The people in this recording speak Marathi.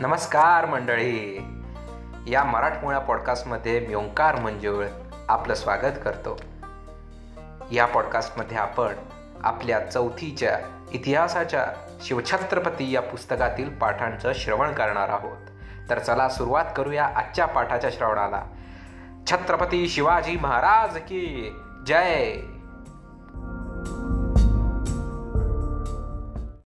नमस्कार मंडळी. या मराठमोळ्या पॉडकास्टमध्ये मी ओंकार मंजुळ आपलं स्वागत करतो. या पॉडकास्टमध्ये आपण आपल्या चौथीच्या इतिहासाच्या शिवछत्रपती या पुस्तकातील पाठांचं श्रवण करणार आहोत. तर चला सुरुवात करूया आजच्या पाठाच्या श्रवणाला. छत्रपती शिवाजी महाराज की जय!